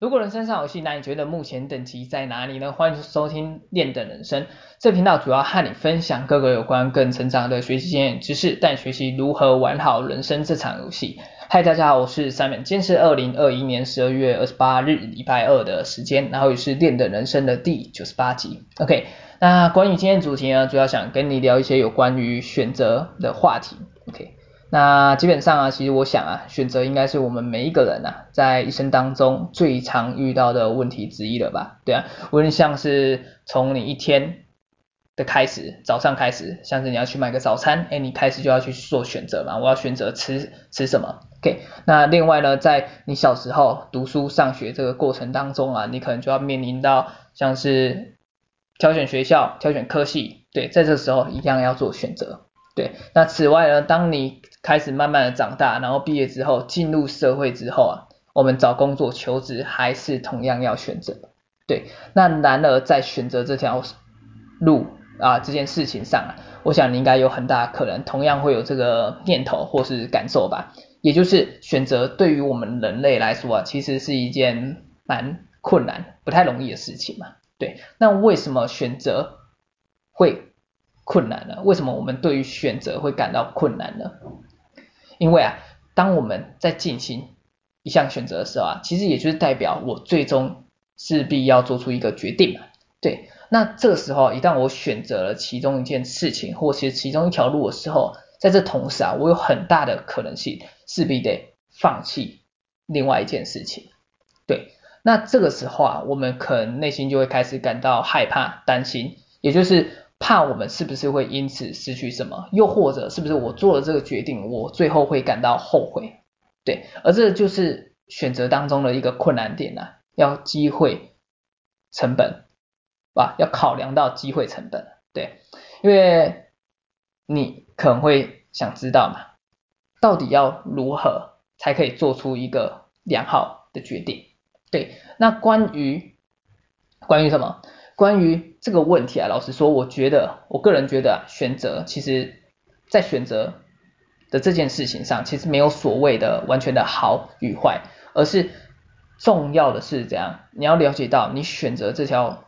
如果人生上游戏，那你觉得目前等级在哪里呢？欢迎收听练等人生，这频道主要和你分享各个有关更成长的学习经验知识，带你学习如何玩好人生这场游戏。嗨，大家好，我是 Simon，今天是二零二一年十二月二十八日礼拜二的时间，然后也是练等人生的第九十八集。OK，那关于今天主题呢，主要想跟你聊一些有关于选择的话题。那基本上啊，其实我想啊，选择应该是我们每一个人啊，在一生当中最常遇到的问题之一了吧？对啊，无论像是从你一天的开始，早上开始，像是你要去买个早餐，哎，你开始就要去做选择嘛，我要选择吃吃什么？OK，那另外呢，在你小时候读书上学这个过程当中啊，你可能就要面临到像是挑选学校、挑选科系，对，在这时候一样要做选择。对，那此外呢，当你开始慢慢的长大，然后毕业之后进入社会之后啊，我们找工作求职还是同样要选择。对，那然而在选择这条路啊这件事情上啊，我想你应该有很大可能同样会有这个念头或是感受吧，也就是选择对于我们人类来说啊，其实是一件蛮困难、不太容易的事情嘛。对，那为什么选择会困难呢？为什么我们对于选择会感到困难呢？因为啊，当我们在进行一项选择的时候啊，其实也就是代表我最终势必要做出一个决定嘛。对，那这个时候一旦我选择了其中一件事情，或是其中一条路的时候，在这同时啊，我有很大的可能性势必得放弃另外一件事情。对，那这个时候啊，我们可能内心就会开始感到害怕、担心，也就是。怕我们是不是会因此失去什么，又或者是不是我做了这个决定，我最后会感到后悔，对，而这就是选择当中的一个困难点呐、啊，要机会成本，啊，要考量到机会成本，对，因为你可能会想知道嘛，到底要如何才可以做出一个良好的决定，对，那关于关于什么？关于这个问题啊，老实说，我觉得，我个人觉得，选择其实，在选择的这件事情上，其实没有所谓的完全的好与坏，而是重要的是怎样，你要了解到你选择这条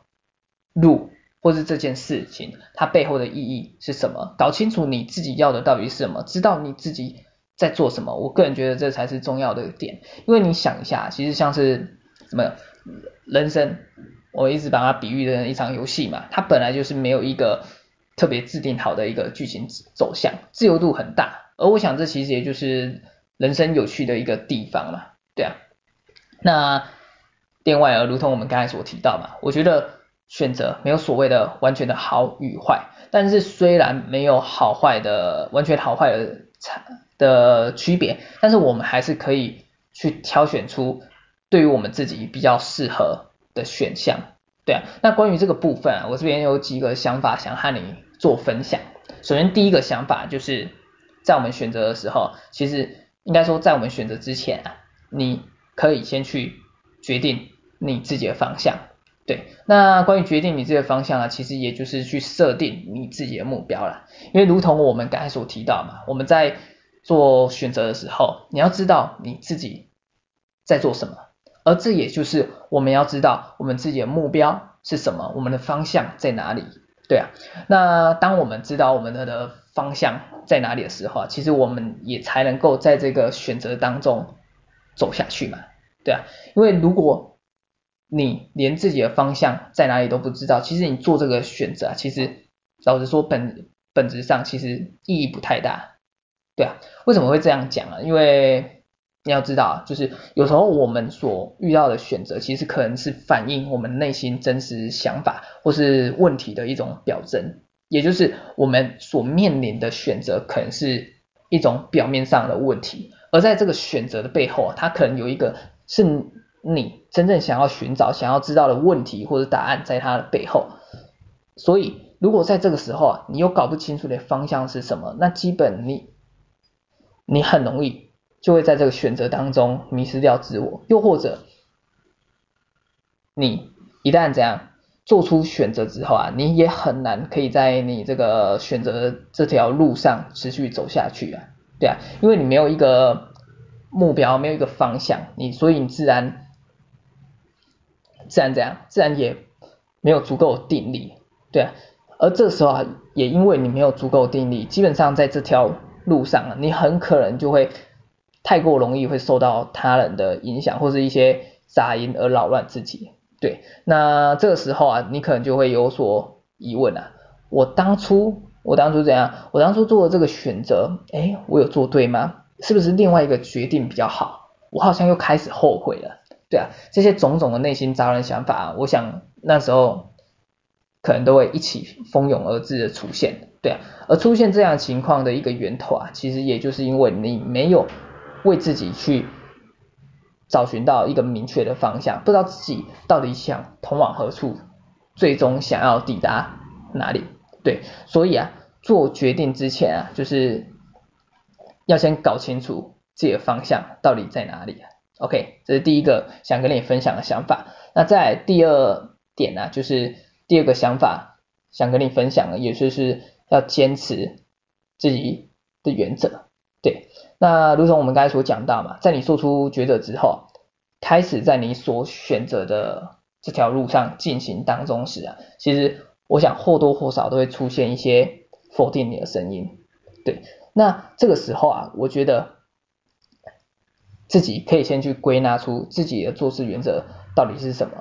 路或是这件事情，它背后的意义是什么，搞清楚你自己要的到底是什么，知道你自己在做什么，我个人觉得这才是重要的点，因为你想一下，其实像是什么人生。我一直把它比喻的一场游戏嘛，它本来就是没有一个特别制定好的一个剧情走向，自由度很大，而我想这其实也就是人生有趣的一个地方嘛，对啊。那另外啊，如同我们刚才所提到嘛，我觉得选择没有所谓的完全的好与坏，但是虽然没有好坏的完全好坏的差的区别，但是我们还是可以去挑选出对于我们自己比较适合的选项，对啊，那关于这个部分啊，我这边有几个想法想和你做分享。首先第一个想法就是在我们选择的时候，其实应该说在我们选择之前啊，你可以先去决定你自己的方向。对，那关于决定你自己的方向啊，其实也就是去设定你自己的目标啦。因为如同我们刚才所提到嘛，我们在做选择的时候，你要知道你自己在做什么。而这也就是我们要知道我们自己的目标是什么，我们的方向在哪里，对啊。那当我们知道我们的方向在哪里的时候，其实我们也才能够在这个选择当中走下去嘛，对啊。因为如果你连自己的方向在哪里都不知道，其实你做这个选择，其实老实说本本质上其实意义不太大，对啊。为什么会这样讲啊？因为你要知道，就是有时候我们所遇到的选择，其实可能是反映我们内心真实想法或是问题的一种表征。也就是我们所面临的选择，可能是一种表面上的问题，而在这个选择的背后啊，它可能有一个是你真正想要寻找、想要知道的问题或者答案在它的背后。所以，如果在这个时候啊，你又搞不清楚的方向是什么，那基本你你很容易。就会在这个选择当中迷失掉自我，又或者你一旦这样做出选择之后啊，你也很难可以在你这个选择这条路上持续走下去啊，对啊，因为你没有一个目标，没有一个方向，你所以你自然自然这样，自然也没有足够的定力，对啊。而这时候啊，也因为你没有足够定力，基本上在这条路上啊，你很可能就会太过容易会受到他人的影响，或是一些杂音而扰乱自己。对，那这个时候啊，你可能就会有所疑问啊，我当初，我当初怎样？我当初做的这个选择，诶，我有做对吗？是不是另外一个决定比较好？我好像又开始后悔了。对啊，这些种种的内心杂乱想法啊，我想那时候可能都会一起蜂拥而至的出现。对啊，而出现这样情况的一个源头啊，其实也就是因为你没有为自己去。找寻到一个明确的方向，不知道自己到底想通往何处，最终想要抵达哪里？对，所以啊，做决定之前啊，就是要先搞清楚自己的方向到底在哪里。OK，这是第一个想跟你分享的想法。那在第二点呢，就是第二个想法想跟你分享的，也就是要坚持自己的原则。对。那如同我们刚才所讲到嘛，在你做出抉择之后，开始在你所选择的这条路上进行当中时啊，其实我想或多或少都会出现一些否定你的声音。对，那这个时候啊，我觉得自己可以先去归纳出自己的做事原则到底是什么。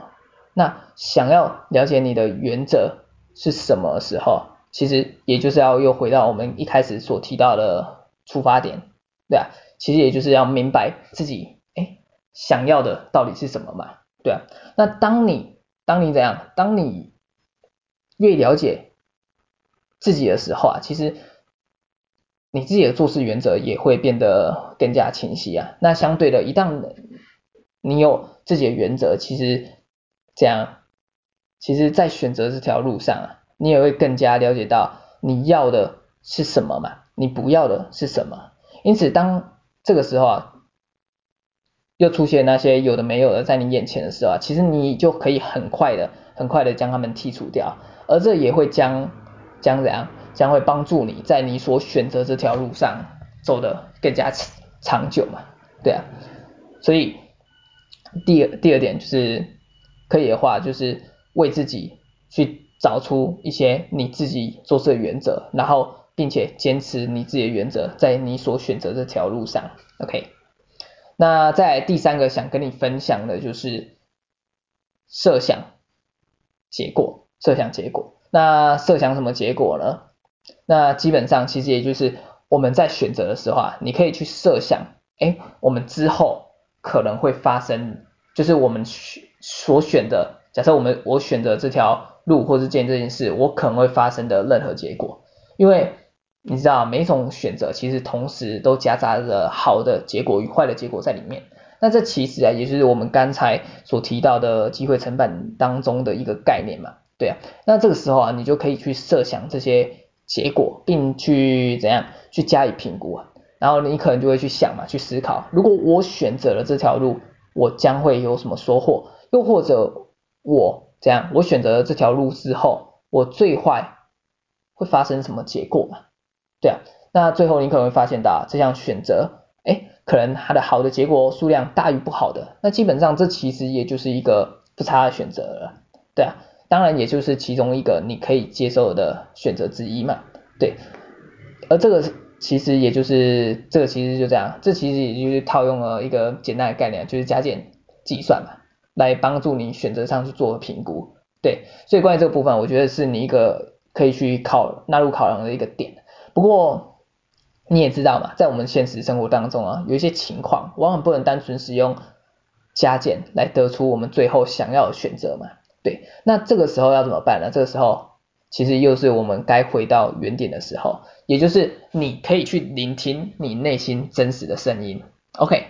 那想要了解你的原则是什么时候，其实也就是要又回到我们一开始所提到的出发点。对啊，其实也就是要明白自己哎想要的到底是什么嘛，对啊。那当你当你怎样，当你越了解自己的时候啊，其实你自己的做事原则也会变得更加清晰啊。那相对的，一旦你有自己的原则，其实这样，其实在选择这条路上啊，你也会更加了解到你要的是什么嘛，你不要的是什么。因此，当这个时候啊，又出现那些有的没有的在你眼前的时候啊，其实你就可以很快的、很快的将他们剔除掉，而这也会将将怎样，将会帮助你在你所选择这条路上走得更加长久嘛，对啊。所以第二第二点就是可以的话，就是为自己去找出一些你自己做事的原则，然后。并且坚持你自己的原则，在你所选择这条路上，OK。那在第三个想跟你分享的就是设想结果，设想结果。那设想什么结果呢？那基本上其实也就是我们在选择的时候啊，你可以去设想，哎，我们之后可能会发生，就是我们所选的，假设我们我选择这条路或是这件事，我可能会发生的任何结果，因为。你知道每一种选择其实同时都夹杂着好的结果与坏的结果在里面。那这其实啊，也就是我们刚才所提到的机会成本当中的一个概念嘛，对啊。那这个时候啊，你就可以去设想这些结果，并去怎样去加以评估啊。然后你可能就会去想嘛，去思考，如果我选择了这条路，我将会有什么收获？又或者我怎样，我选择了这条路之后，我最坏会发生什么结果嘛？对啊，那最后你可能会发现到这项选择，哎，可能它的好的结果数量大于不好的，那基本上这其实也就是一个不差的选择了，对啊，当然也就是其中一个你可以接受的选择之一嘛，对，而这个其实也就是这个其实就这样，这其实也就是套用了一个简单的概念，就是加减计算嘛，来帮助你选择上去做评估，对，所以关于这个部分，我觉得是你一个可以去考纳入考量的一个点。不过你也知道嘛，在我们现实生活当中啊，有一些情况往往不能单纯使用加减来得出我们最后想要的选择嘛。对，那这个时候要怎么办呢？这个时候其实又是我们该回到原点的时候，也就是你可以去聆听你内心真实的声音。OK，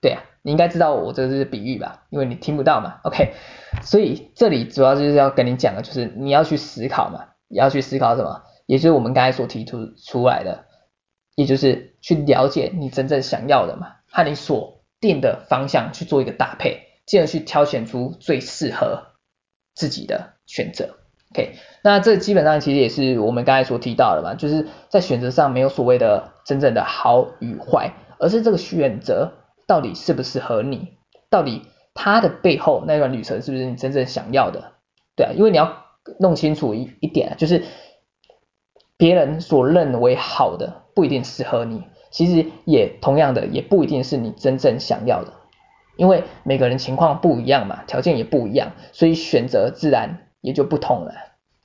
对啊，你应该知道我这是比喻吧，因为你听不到嘛。OK，所以这里主要就是要跟你讲的就是你要去思考嘛，你要去思考什么？也就是我们刚才所提出出来的，也就是去了解你真正想要的嘛，和你所定的方向去做一个搭配，进而去挑选出最适合自己的选择。OK，那这基本上其实也是我们刚才所提到的嘛，就是在选择上没有所谓的真正的好与坏，而是这个选择到底适不适合你，到底它的背后那段旅程是不是你真正想要的？对啊，因为你要弄清楚一一点，就是别人所认为好的不一定适合你，其实也同样的也不一定是你真正想要的，因为每个人情况不一样嘛，条件也不一样，所以选择自然也就不同了。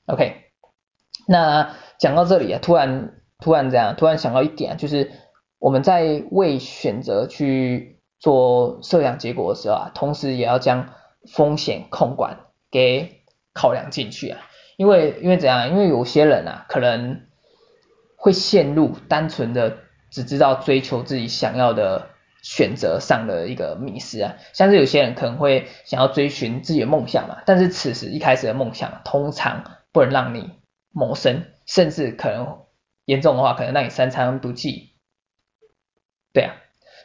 OK，那讲到这里啊，突然突然这样，突然想到一点，就是我们在为选择去做设想结果的时候啊，同时也要将风险控管给考量进去啊，因为因为怎样？因为有些人啊，可能会陷入单纯的只知道追求自己想要的选择上的一个迷失啊，像是有些人可能会想要追寻自己的梦想嘛，但是此时一开始的梦想通常不能让你谋生，甚至可能严重的话，可能让你三餐不继。对啊，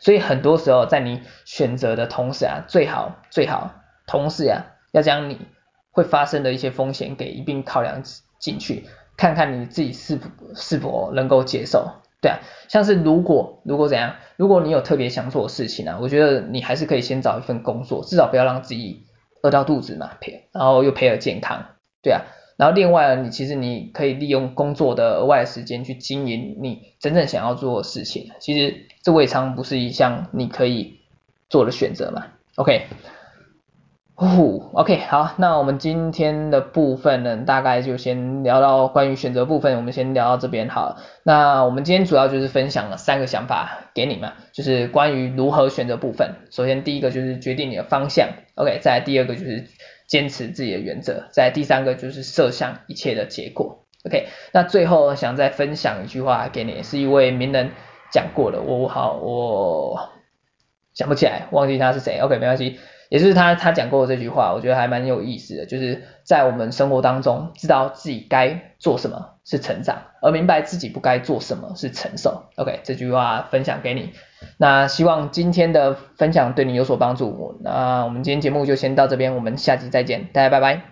所以很多时候在你选择的同时啊，最好最好同时啊，要将你会发生的一些风险给一并考量进去，看看你自己是否是否能够接受。对啊，像是如果如果怎样，如果你有特别想做的事情啊，我觉得你还是可以先找一份工作，至少不要让自己饿到肚子嘛，赔，然后又赔了健康。对啊。然后另外，你其实你可以利用工作的额外时间去经营你真正想要做的事情。其实这未尝不是一项你可以做的选择嘛。OK，呼，OK，好，那我们今天的部分呢，大概就先聊到关于选择部分，我们先聊到这边好了。那我们今天主要就是分享了三个想法给你们，就是关于如何选择部分。首先第一个就是决定你的方向，OK，再第二个就是。坚持自己的原则，再第三个就是设想一切的结果。OK，那最后想再分享一句话给你，是一位名人讲过的，我好我想不起来，忘记他是谁。OK，没关系，也就是他他讲过的这句话，我觉得还蛮有意思的，就是在我们生活当中，知道自己该做什么是成长，而明白自己不该做什么是承受。OK，这句话分享给你。那希望今天的分享对你有所帮助。那我们今天节目就先到这边，我们下期再见，大家拜拜。